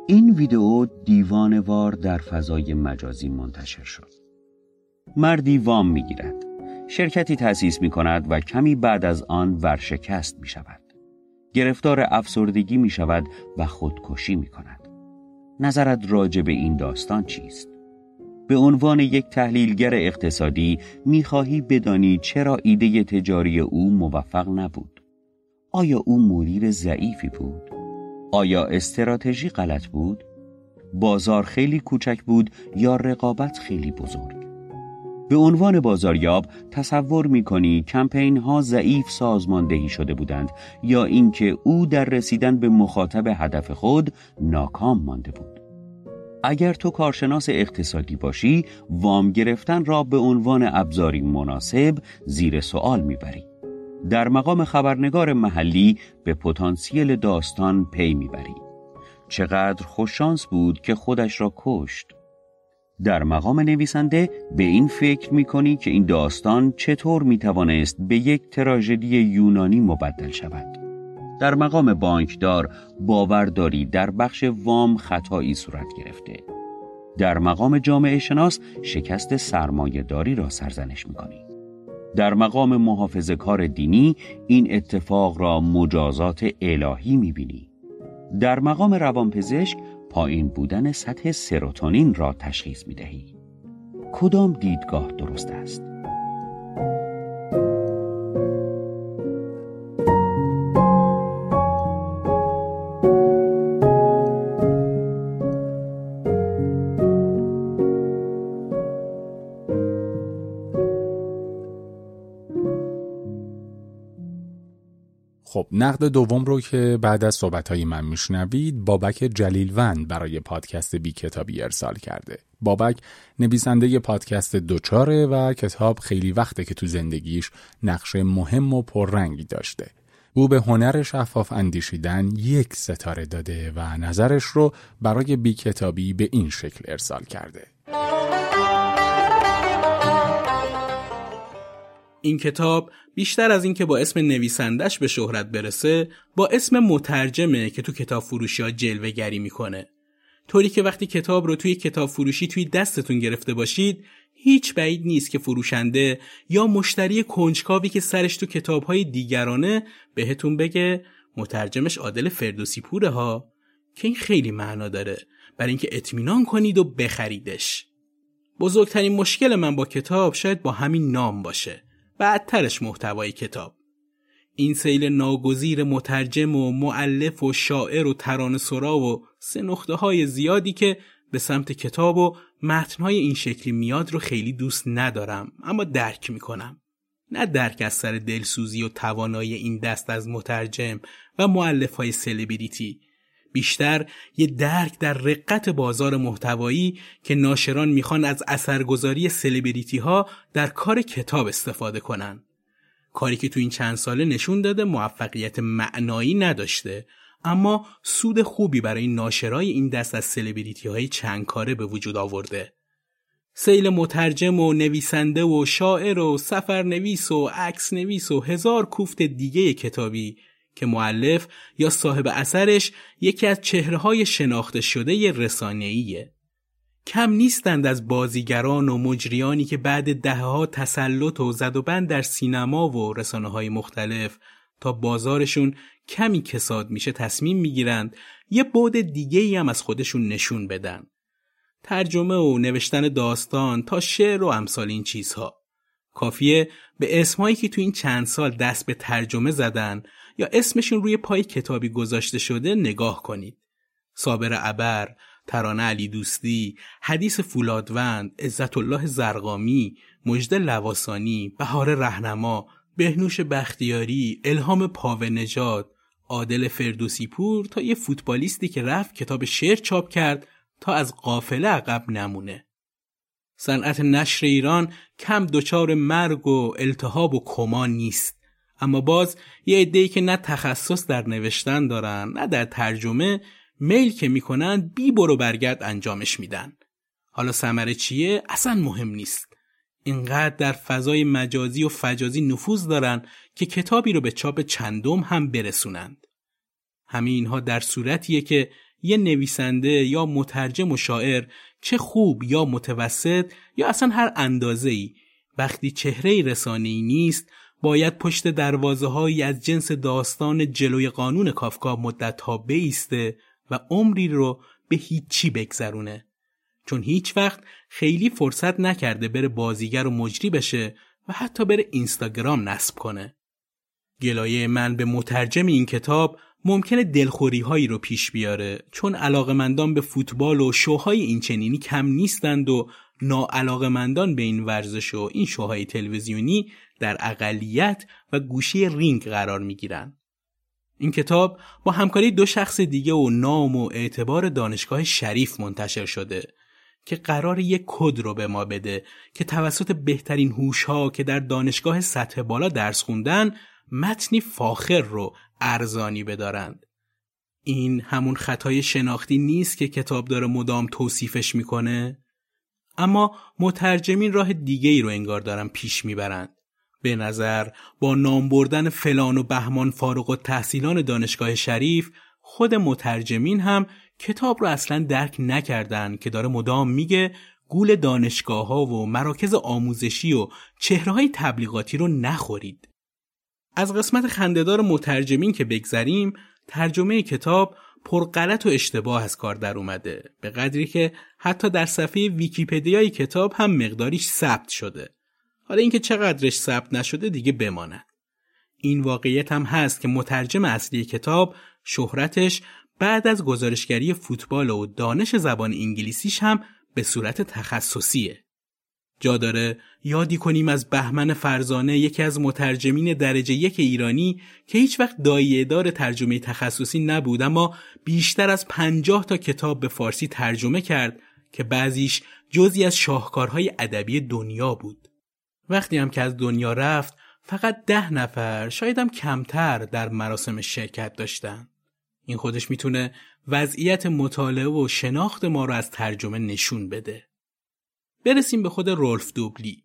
این ویدئو دیوانوار در فضای مجازی منتشر شد. مردی وام می گیرد. شرکتی تأسیس می کند و کمی بعد از آن ورشکست می شود. گرفتار افسردگی می شود و خودکشی می کند. نظرت راجع به این داستان چیست؟ به عنوان یک تحلیلگر اقتصادی می خواهی بدانی چرا ایده تجاری او موفق نبود؟ آیا او مدیر ضعیفی بود؟ آیا استراتژی غلط بود؟ بازار خیلی کوچک بود یا رقابت خیلی بزرگ؟ به عنوان بازاریاب تصور می کنی کمپین ها ضعیف سازماندهی شده بودند یا اینکه او در رسیدن به مخاطب هدف خود ناکام مانده بود. اگر تو کارشناس اقتصادی باشی، وام گرفتن را به عنوان ابزاری مناسب زیر سوال می‌بری. در مقام خبرنگار محلی به پتانسیل داستان پی می‌بری چقدر خوششانس بود که خودش را کشت. در مقام نویسنده به این فکر می کنی که این داستان چطور می توانست به یک تراژدی یونانی مبدل شود. در مقام بانکدار باور داری در بخش وام خطایی صورت گرفته. در مقام جامعه شناس شکست سرمایه داری را سرزنش می کنی. در مقام محافظ کار دینی این اتفاق را مجازات الهی می بینی. در مقام روانپزشک پایین بودن سطح سروتونین را تشخیص می دهی. کدام دیدگاه درست است؟ خب نقد دوم رو که بعد از صحبتهای من میشنوید بابک جلیلوند برای پادکست بی کتابی ارسال کرده. بابک نویسنده پادکست دوچاره و کتاب خیلی وقته که تو زندگیش نقش مهم و پررنگی داشته. او به هنر شفاف اندیشیدن یک ستاره داده و نظرش رو برای بی کتابی به این شکل ارسال کرده. این کتاب بیشتر از اینکه با اسم نویسندش به شهرت برسه با اسم مترجمه که تو کتاب فروشی ها جلوه گری می‌کنه. طوری که وقتی کتاب رو توی کتاب فروشی توی دستتون گرفته باشید هیچ بعید نیست که فروشنده یا مشتری کنجکاوی که سرش تو کتاب های دیگرانه بهتون بگه مترجمش عادل فردوسی پوره ها که این خیلی معنا داره. برای اینکه اطمینان کنید و بخریدش. بزرگترین مشکل من با کتاب شاید با همین نام باشه. بعدترش محتوای کتاب. این سیل ناگزیر مترجم و معلف و شاعر و ترانه سرا و سه نقطه های زیادی که به سمت کتاب و متنهای این شکلی میاد رو خیلی دوست ندارم اما درک می‌کنم. نه درک از سر دلسوزی و توانایی این دست از مترجم و معلف های سلبریتی بیشتر یه درک در رقت بازار محتوایی که ناشران می‌خوان از اثرگذاری سلبریتی ها در کار کتاب استفاده کنن. کاری که تو این چند ساله نشون داده موفقیت معنایی نداشته اما سود خوبی برای ناشرای این دست از سلبریتی های چند کاره به وجود آورده. سیل مترجم و نویسنده و شاعر و سفرنویس و عکس نویس و هزار کوفت دیگه کتابی که معلف یا صاحب اثرش یکی از چهره های شناخته شده رسانه‌ایه. کم نیستند از بازیگران و مجریانی که بعد دهها تسلط و زد و بند در سینما و رسانه های مختلف تا بازارشون کمی کساد میشه تصمیم می‌گیرند یه بود دیگه ای هم از خودشون نشون بدن. ترجمه و نوشتن داستان تا شعر و امثال این چیزها. کافیه به اسمایی که تو این چند سال دست به ترجمه زدن یا اسمشون روی پای کتابی گذاشته شده نگاه کنید. صابر ابر، ترانه علی دوستی، حدیث فولادوند، عزت الله زرقامی، مجد لواسانی، بهار رهنما، بهنوش بختیاری، الهام پاوه نجات، عادل فردوسی پور تا یه فوتبالیستی که رفت کتاب شعر چاپ کرد تا از قافله عقب نمونه. صنعت نشر ایران کم دچار مرگ و التهاب و کما نیست. اما باز یه عده‌ای که نه تخصص در نوشتن دارن نه در ترجمه میل که می‌کنن بی برو برگرد انجامش میدن. حالا ثمره چیه؟ اصلا مهم نیست. اینقدر در فضای مجازی و فجازی نفوذ دارن که کتابی رو به چاپ چندم هم برسونند. همه اینها در صورتیه که یه نویسنده یا مترجم و شاعر چه خوب یا متوسط یا اصلا هر اندازه ای وقتی چهره رسانه‌ای نیست باید پشت دروازه هایی از جنس داستان جلوی قانون کافکا مدت ها بیسته و عمری رو به هیچی بگذرونه. چون هیچ وقت خیلی فرصت نکرده بره بازیگر و مجری بشه و حتی بره اینستاگرام نصب کنه. گلایه من به مترجم این کتاب ممکنه دلخوری هایی رو پیش بیاره چون علاقمندان به فوتبال و شوهای این چنینی کم نیستند و ناعلاقمندان به این ورزش و این شوهای تلویزیونی در اقلیت و گوشی رینگ قرار می گیرن. این کتاب با همکاری دو شخص دیگه و نام و اعتبار دانشگاه شریف منتشر شده که قرار یک کد رو به ما بده که توسط بهترین هوش ها که در دانشگاه سطح بالا درس خوندن متنی فاخر رو ارزانی بدارند. این همون خطای شناختی نیست که کتاب داره مدام توصیفش می‌کنه؟ اما مترجمین راه دیگه ای رو انگار دارن پیش می‌برند به نظر با نام بردن فلان و بهمان فارغ و تحصیلان دانشگاه شریف خود مترجمین هم کتاب رو اصلا درک نکردن که داره مدام میگه گول دانشگاه ها و مراکز آموزشی و چهره های تبلیغاتی رو نخورید. از قسمت خندهدار مترجمین که بگذریم ترجمه کتاب پرغلط و اشتباه از کار در اومده به قدری که حتی در صفحه ویکیپدیای کتاب هم مقداریش ثبت شده. حالا اینکه چقدرش ثبت نشده دیگه بماند. این واقعیت هم هست که مترجم اصلی کتاب شهرتش بعد از گزارشگری فوتبال و دانش زبان انگلیسیش هم به صورت تخصصیه. جا داره یادی کنیم از بهمن فرزانه یکی از مترجمین درجه یک ایرانی که هیچ وقت دایه دار ترجمه تخصصی نبود اما بیشتر از پنجاه تا کتاب به فارسی ترجمه کرد که بعضیش جزی از شاهکارهای ادبی دنیا بود. وقتی هم که از دنیا رفت فقط ده نفر شایدم کمتر در مراسم شرکت داشتن. این خودش می‌تونه وضعیت مطالعه و شناخت ما رو از ترجمه نشون بده. برسیم به خود رولف دوبلی.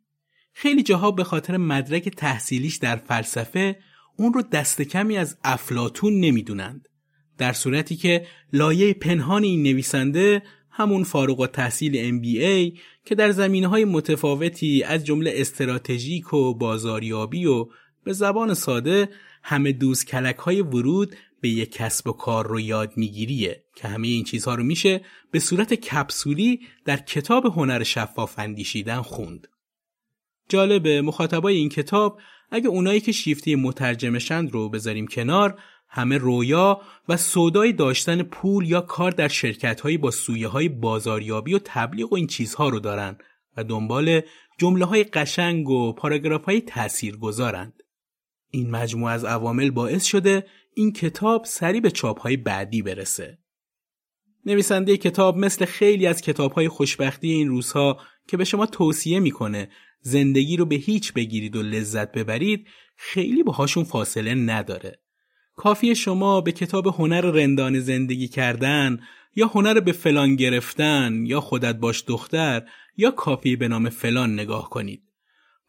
خیلی جاها به خاطر مدرک تحصیلیش در فلسفه اون رو دست کمی از افلاتون نمی‌دونند. در صورتی که لایه پنهان این نویسنده همون فارغ و تحصیل MBA که در زمینه های متفاوتی از جمله استراتژیک و بازاریابی و به زبان ساده همه دوز کلک های ورود به یک کسب و کار رو یاد میگیریه که همه این چیزها رو میشه به صورت کپسولی در کتاب هنر شفاف اندیشیدن خوند. جالبه مخاطبای این کتاب اگه اونایی که شیفتی مترجمشند رو بذاریم کنار همه رویا و سودای داشتن پول یا کار در شرکت هایی با سویه های بازاریابی و تبلیغ و این چیزها رو دارن و دنبال جمله های قشنگ و پاراگراف های تأثیر گذارند. این مجموعه از عوامل باعث شده این کتاب سری به چاپ های بعدی برسه. نویسنده کتاب مثل خیلی از کتاب های خوشبختی این روزها که به شما توصیه می‌کنه زندگی رو به هیچ بگیرید و لذت ببرید خیلی باهاشون فاصله نداره. کافی شما به کتاب هنر رندان زندگی کردن یا هنر به فلان گرفتن یا خودت باش دختر یا کافی به نام فلان نگاه کنید.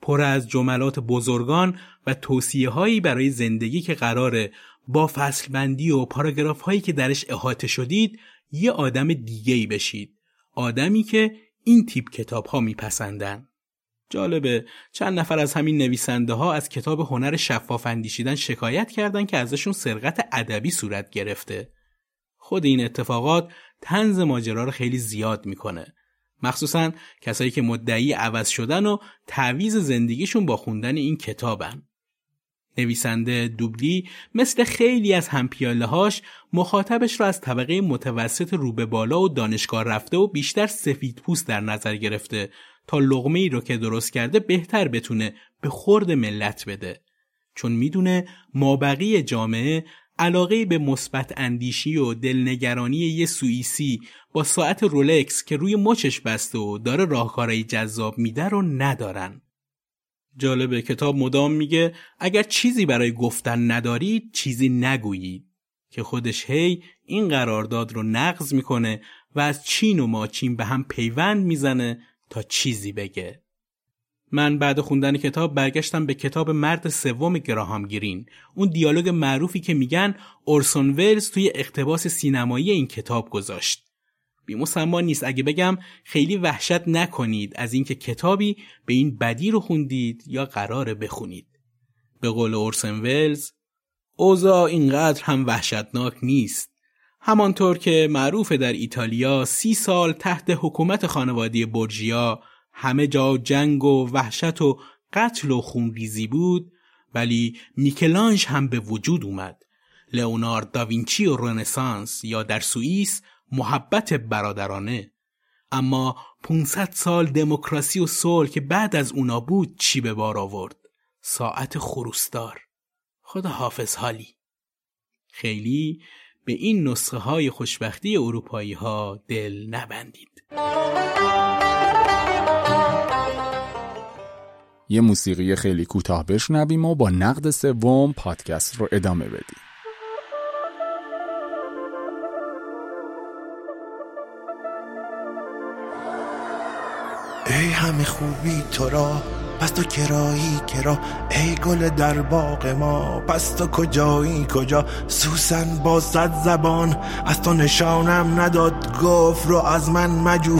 پر از جملات بزرگان و توصیه هایی برای زندگی که قراره با فصل بندی و پاراگراف هایی که درش احاطه شدید یه آدم دیگه ای بشید. آدمی که این تیپ کتاب ها میپسندن. جالبه چند نفر از همین نویسنده ها از کتاب هنر شفاف اندیشیدن شکایت کردند که ازشون سرقت ادبی صورت گرفته. خود این اتفاقات تنز ماجرا رو خیلی زیاد می‌کنه. مخصوصا کسایی که مدعی عوض شدن و تعویز زندگیشون با خوندن این کتابن. نویسنده دوبلی مثل خیلی از همپیاله هاش مخاطبش را از طبقه متوسط رو به بالا و دانشگاه رفته و بیشتر سفید پوست در نظر گرفته تا لغمه ای رو که درست کرده بهتر بتونه به خورد ملت بده. چون می‌دونه مابقی جامعه علاقه به مثبت اندیشی و دلنگرانی یه سوئیسی با ساعت رولکس که روی مچش بسته و داره راهکارهای جذاب میده رو ندارن. جالبه کتاب مدام میگه اگر چیزی برای گفتن ندارید چیزی نگویید که خودش هی این قرارداد رو نقض می‌کنه و از چین و ماچین به هم پیوند می‌زنه تا چیزی بگه. من بعد خوندن کتاب برگشتم به کتاب مرد سوم گراهام گرین اون دیالوگ معروفی که میگن اورسون ولز توی اقتباس سینمایی این کتاب گذاشت. بیمسما نیست. اگه بگم خیلی وحشت نکنید از اینکه کتابی به این بدی رو خوندید یا قراره بخونید. به قول اورسن ولز اوضاع اینقدر هم وحشتناک نیست. همانطور که معروف در ایتالیا سی سال تحت حکومت خانوادی برجیا همه جا جنگ و وحشت و قتل و خونریزی بود ولی میکلانج هم به وجود اومد. لئونارد داوینچی و رنسانس یا در سوئیس محبت برادرانه. اما 500 سال دموکراسی و صلح که بعد از اونا بود چی به بار آورد؟ ساعت خروستار خدا حافظ حالی خیلی به این نسخه های خوشبختی اروپایی ها دل نبندید. یه موسیقی خیلی کوتاه بشنویم و با نقد سوم پادکست رو ادامه بدیم. ای همه خوبی تو را پس تو کرایی کرا ای گل در باغ ما پس تو کجایی کجا؟ سوسن با صد زبان از تو نشانم نداد گفت رو از من مجو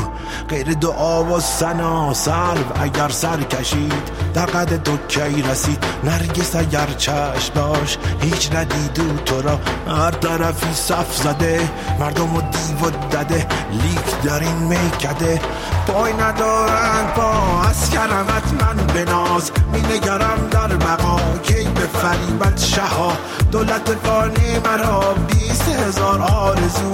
غیر دعا و سنا سرو اگر سر کشید در قد تو کی رسید؟ نرگس اگر چشم داشت هیچ ندیدو تو را. هر طرفی صف زده مردم و دیو و دده لیک در این میکده. پای ندارند با از کرمت من بناز می نگرم در بقا کی به فریبت شها؟ دولت فانی مرا بیست هزار آرزو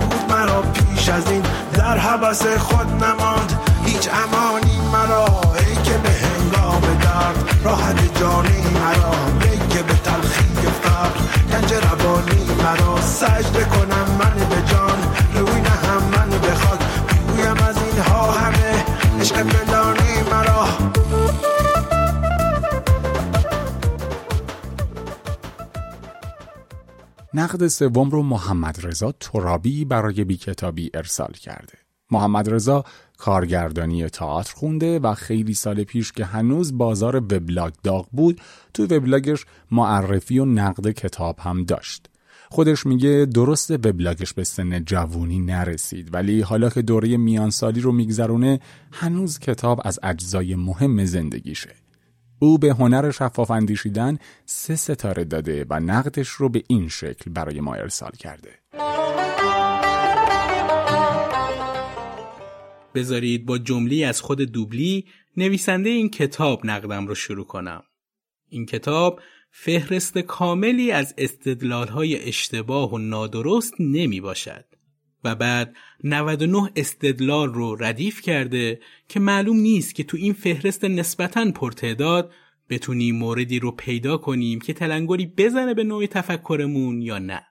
بود مرا پیش از این. در حبس خود نماند هیچ امانی مرا. ای که به هنگام درد راحت جانی مرا. ای که به تلخی فقر گنج روانی مرا. سجده کنم من به جان. نقد سوم رو محمد رضا ترابی برای بی کتابی ارسال کرده. محمد رضا کارگردانی تئاتر خونده و خیلی سال پیش که هنوز بازار وبلاگ داغ بود تو وبلاگش معرفی و نقد کتاب هم داشت. خودش میگه درست وبلاگش به سن جوونی نرسید ولی حالا که دوره میانسالی رو میگذرونه هنوز کتاب از اجزای مهم زندگیشه. او به هنر شفاف اندیشیدن سه ستاره داده و نقدش رو به این شکل برای ما ارسال کرده. بذارید با جمله از خود دوبلی نویسنده این کتاب نقدم رو شروع کنم. این کتاب فهرست کاملی از استدلالهای اشتباه و نادرست نمی باشد و بعد 99 استدلال رو ردیف کرده که معلوم نیست که تو این فهرست نسبتاً پرتعداد بتونیم موردی رو پیدا کنیم که تلنگری بزنه به نوع تفکرمون یا نه.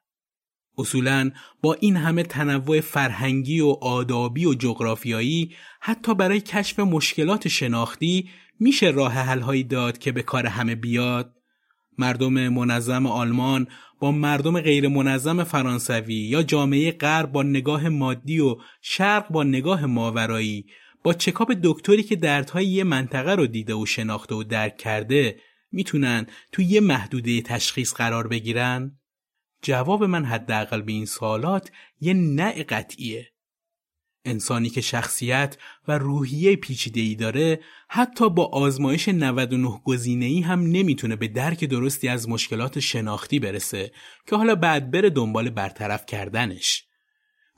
اصولا با این همه تنوع فرهنگی و آدابی و جغرافیایی حتی برای کشف مشکلات شناختی میشه راه حلهایی داد که به کار همه بیاد مردم منظم آلمان با مردم غیر منظم فرانسوی یا جامعه غرب با نگاه مادی و شرق با نگاه ماورایی با چکاپ دکتری که دردهای یه منطقه رو دیده و شناخته و درک کرده می‌تونن تو یه محدوده تشخیص قرار بگیرن؟ جواب من حداقل به این سوالات یه نه قطعیه. انسانی که شخصیت و روحیه پیچیده ای داره حتی با آزمایش 99 گزینه ای هم نمی‌تونه به درک درستی از مشکلات شناختی برسه که حالا بعد بره دنبال برطرف کردنش.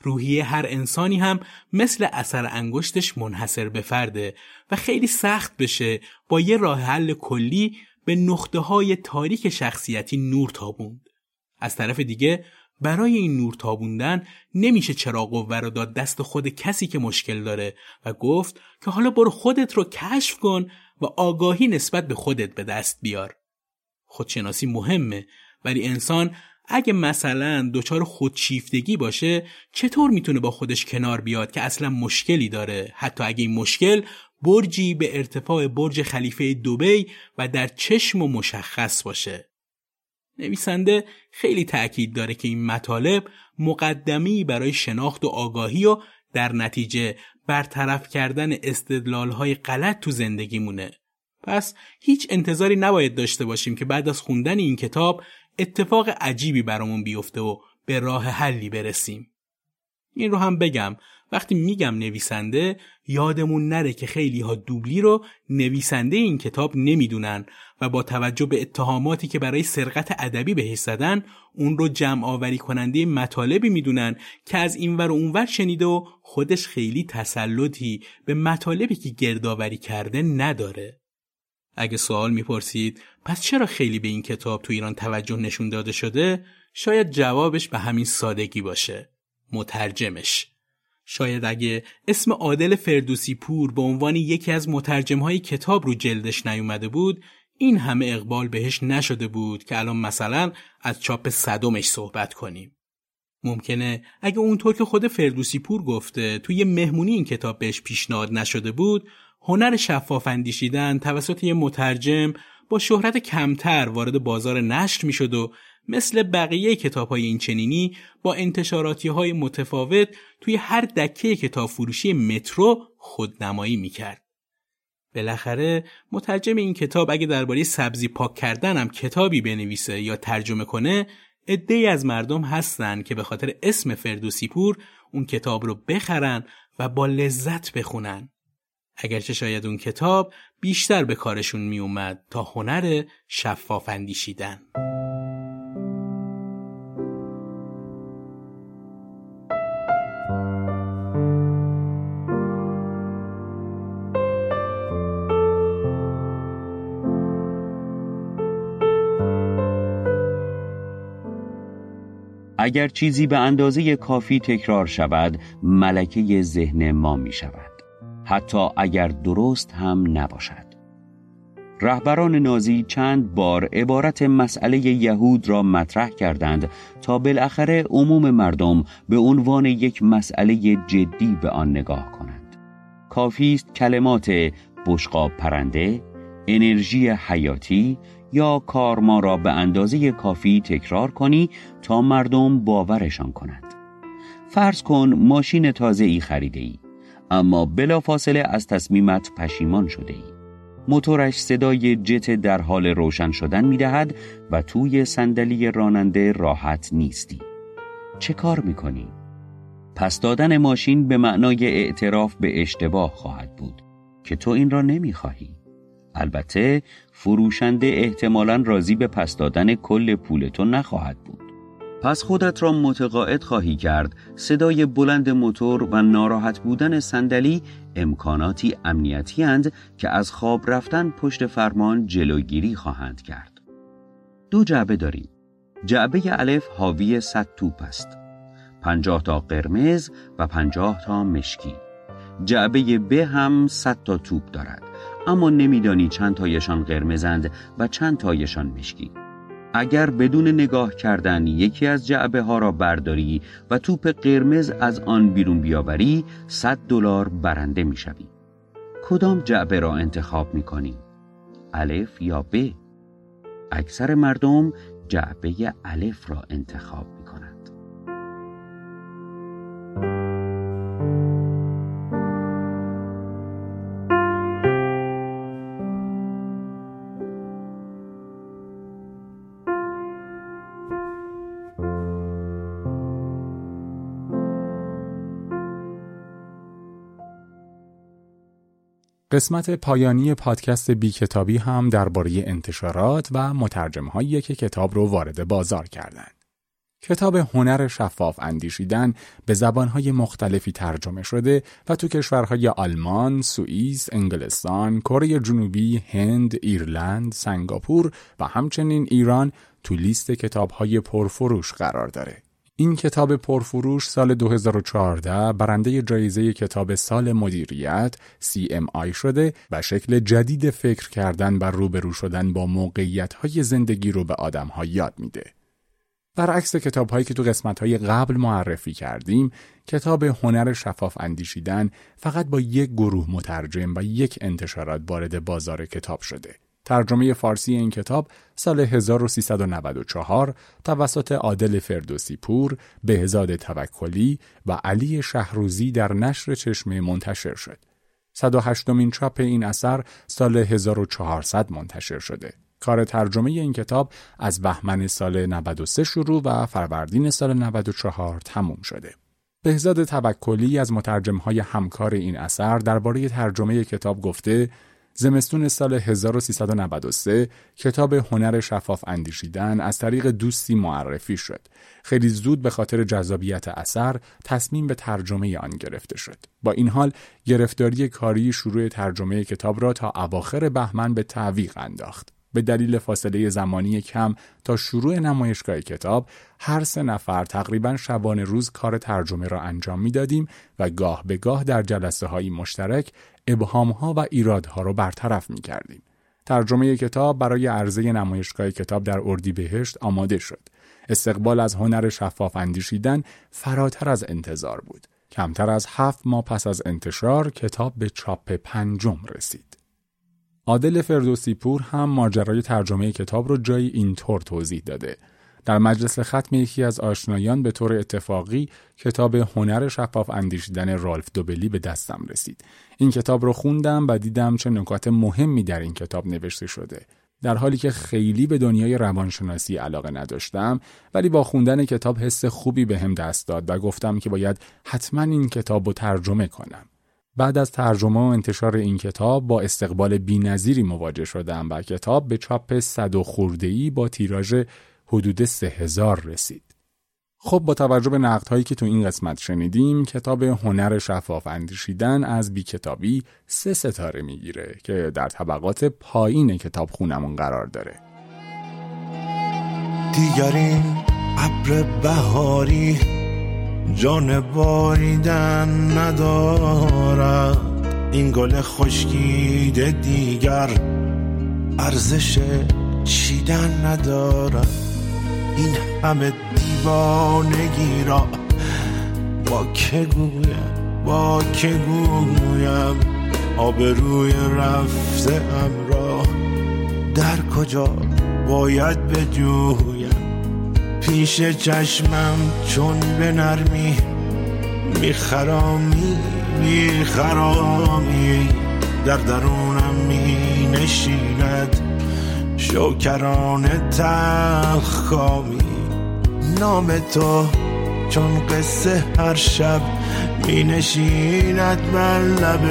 روحیه هر انسانی هم مثل اثر انگشتش منحصر به فرده و خیلی سخت بشه با یه راه حل کلی به نقطه های تاریک شخصیتی نور تابوند. از طرف دیگه برای این نور تابوندن نمیشه چرا قوه رو داد دست خود کسی که مشکل داره و گفت که حالا برو خودت رو کشف کن و آگاهی نسبت به خودت به دست بیار. خودشناسی مهمه ولی انسان اگه مثلا دچار خودشیفتگی باشه چطور می‌تونه با خودش کنار بیاد که اصلا مشکلی داره حتی اگه این مشکل برجی به ارتفاع برج خلیفه دوبی و در چشم و مشخص باشه نویسنده خیلی تأکید داره که این مطالب مقدمی برای شناخت و آگاهی و در نتیجه برطرف کردن استدلالهای غلط تو زندگیمونه. پس هیچ انتظاری نباید داشته باشیم که بعد از خوندن این کتاب اتفاق عجیبی برامون بیفته و به راه حلی برسیم. این رو هم بگم وقتی میگم نویسنده یادمون نره که خیلی ها دوبلی رو نویسنده این کتاب نمی‌دونن و با توجه به اتهاماتی که برای سرقت ادبی بهش زدن اون رو جمع آوری کننده مطالبی می‌دونن که از اینور و اونور شنیده و خودش خیلی تسلطی به مطالبی که گردآوری کرده نداره. اگه سوال می‌پرسید پس چرا خیلی به این کتاب تو ایران توجه نشون داده شده؟ شاید جوابش به همین سادگی باشه. مترجمش. شاید اگه اسم عادل فردوسی پور به عنوان یکی از مترجمهای کتاب رو جلدش نیومده بود این همه اقبال بهش نشده بود که الان مثلا از چاپ صدمش صحبت کنیم. ممکنه اگه اونطور که خود فردوسی پور گفته توی مهمونی این کتاب بهش پیشنهاد نشده بود هنر شفاف اندیشیدن توسط یه مترجم با شهرت کمتر وارد بازار نشر می‌شد و مثل بقیه کتاب های این چنینی با انتشاراتی های متفاوت توی هر دکه کتاب فروشی مترو خودنمایی می‌کرد. بالاخره مترجم این کتاب اگه درباره سبزی پاک کردن هم کتابی بنویسه یا ترجمه کنه ای از مردم هستن که به خاطر اسم فردوسی پور اون کتاب رو بخرن و با لذت بخونن. اگرچه شاید اون کتاب بیشتر به کارشون می اومد تا هنر شفاف اندیشیدن. اگر چیزی به اندازه کافی تکرار شود ملکه ذهن ما می شود. حتی اگر درست هم نباشد. رهبران نازی چند بار عبارت مسئله یهود را مطرح کردند تا بالاخره عموم مردم به عنوان یک مسئله جدی به آن نگاه کنند. کافی است کلمات بشقاب پرنده انرژی حیاتی یا کارما را به اندازه کافی تکرار کنی تا مردم باورشان کنند فرض کن ماشین تازه ای خریده ای اما بلافاصله از تصمیمت پشیمان شده ای موتورش صدای جت در حال روشن شدن می دهد و توی صندلی راننده راحت نیستی چه کار می کنی؟ پس دادن ماشین به معنای اعتراف به اشتباه خواهد بود که تو این را نمی خواهی. البته فروشنده احتمالا راضی به پس دادن کل پول تو نخواهد بود. پس خودت را متقاعد خواهی کرد صدای بلند موتور و ناراحت بودن صندلی امکاناتی امنیتی هند که از خواب رفتن پشت فرمان جلوگیری خواهند کرد. دو جعبه داریم. جعبه الف حاوی 100 توپ است. پنجاه تا قرمز و پنجاه تا مشکی. جعبه ب هم 100 تا توپ دارد. اما نمیدانی چند تایشان قرمزند و چند تایشان مشکی اگر بدون نگاه کردن یکی از جعبه ها را برداری و توپ قرمز از آن بیرون بیاوری 100 دلار برنده می‌شوی کدام جعبه را انتخاب می کنی؟ الف یا ب؟ اکثر مردم جعبه الف را انتخاب قسمت پایانی پادکست بی کتابی هم درباره انتشارات و مترجم که کتاب رو وارد بازار کردند. کتاب هنر شفاف اندیشیدن به زبانهای مختلفی ترجمه شده و تو کشورهای آلمان، سوئیس، انگلستان، کره جنوبی، هند، ایرلند، سنگاپور و همچنین ایران تو لیست کتابهای پرفروش قرار داره. این کتاب پرفروش سال 2014 برنده جایزه کتاب سال مدیریت CMI شده و شکل جدید فکر کردن و روبرو شدن با موقعیت های زندگی رو به آدم ها یاد میده. برعکس کتاب هایی که تو قسمت های قبل معرفی کردیم، کتاب هنر شفاف اندیشیدن فقط با یک گروه مترجم و یک انتشارات وارد بازار کتاب شده. ترجمه فارسی این کتاب سال 1394 توسط عادل فردوسی پور، بهزاد توکلی و علی شهروزی در نشر چشمه منتشر شد. 108 مین چاپ این اثر سال 1400 منتشر شده. کار ترجمه این کتاب از بهمن سال 93 شروع و فروردین سال 94 تموم شده. بهزاد توکلی از مترجمهای همکار این اثر درباره ترجمه کتاب گفته زمستون سال 1393 کتاب هنر شفاف اندیشیدن از طریق دوستی معرفی شد. خیلی زود به خاطر جذابیت اثر تصمیم به ترجمه آن گرفته شد. با این حال گرفتاری کاری شروع ترجمه کتاب را تا اواخر بهمن به تعویق انداخت. به دلیل فاصله زمانی کم تا شروع نمایشگاه کتاب هر سه نفر تقریبا شبانه روز کار ترجمه را انجام می‌دادیم و گاه به گاه در جلسه های مشترک ابهام ها و ایرادها را برطرف می کردیم. ترجمه کتاب برای عرضه نمایشگاه کتاب در اردیبهشت آماده شد. استقبال از هنر شفاف اندیشیدن فراتر از انتظار بود. کمتر از هفت ماه پس از انتشار کتاب به چاپ پنجم رسید. عادل فردوسی پور هم ماجرای ترجمه کتاب رو جایی اینطور توضیح داده. در مجلس ختم یکی از آشنایان به طور اتفاقی کتاب هنر شفاف اندیشیدن رالف دوبلی به دستم رسید. این کتاب رو خوندم و دیدم چه نکات مهمی در این کتاب نوشته شده. در حالی که خیلی به دنیای روانشناسی علاقه نداشتم ولی با خوندن کتاب حس خوبی به هم دست داد و گفتم که باید حتما این کتاب رو ترجمه کنم. بعد از ترجمه و انتشار این کتاب با استقبال بینظیری مواجه شدم و کتاب به چاپ صد و خوردهی با تیراژ حدود سه هزار رسید. خب با توجه به نقد هایی که تو این قسمت شنیدیم کتاب هنر شفاف اندیشیدن از بی کتابی سه ستاره می‌گیره که در طبقات پایین کتاب خونمون قرار داره دیگرین ابر بهاری جان باریدن ندارد. این گل خشکیده دیگر ارزش چیدن ندارد. این همه دیوانگی را با که گویم؟ با که گویم؟ آبروی رفته را در کجا باید بجویم؟ پیش چشمم چون به نرمی میخرامی میخرامی. در درونم می نشیند شوکران تخامی نام تو چون قصه هر شب می نشیند بر لب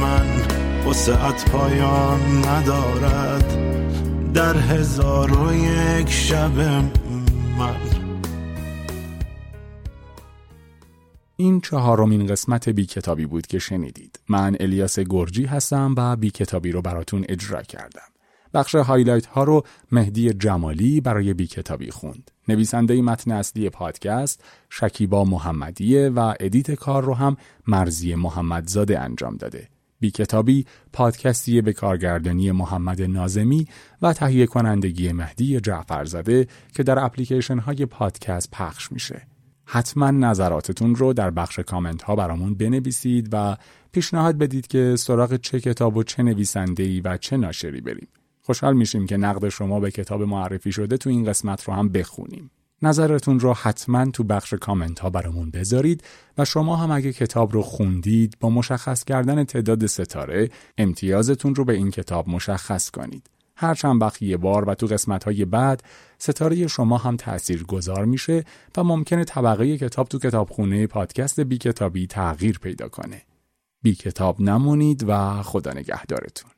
من. وسعت پایان ندارد. در هزار و یک شب این چهارمین قسمت بی کتابی بود که شنیدید. من الیاس گرجی هستم و بی کتابی رو براتون اجرا کردم. بخش highlight ها رو مهدی جمالی برای بی کتابی خوند. نویسنده متن اصلی پادکست شکیبا محمدیه و edit کار رو هم مرزی محمدزاده انجام داده. بی کتابی پادکستی به کارگردانی محمد نازمی و تهیه کنندگی مهدی جعفرزاده که در اپلیکیشن های پادکست پخش میشه. حتما نظراتتون رو در بخش کامنت ها برامون بنویسید و پیشنهاد بدید که سراغ چه کتاب و چه نویسنده و چه ناشری بریم. خوشحال میشیم که نقد شما به کتاب معرفی شده تو این قسمت رو هم بخونیم. نظرتون رو حتما تو بخش کامنت ها برامون بذارید و شما هم اگه کتاب رو خوندید با مشخص کردن تعداد ستاره امتیازتون رو به این کتاب مشخص کنید. هر چند یه بار و تو قسمت های بعد ستاره شما هم تأثیر گذار میشه و ممکنه طبقه کتاب تو کتابخونه پادکست بی کتابی تغییر پیدا کنه. بی کتاب نمونید و خدا نگهدارتون.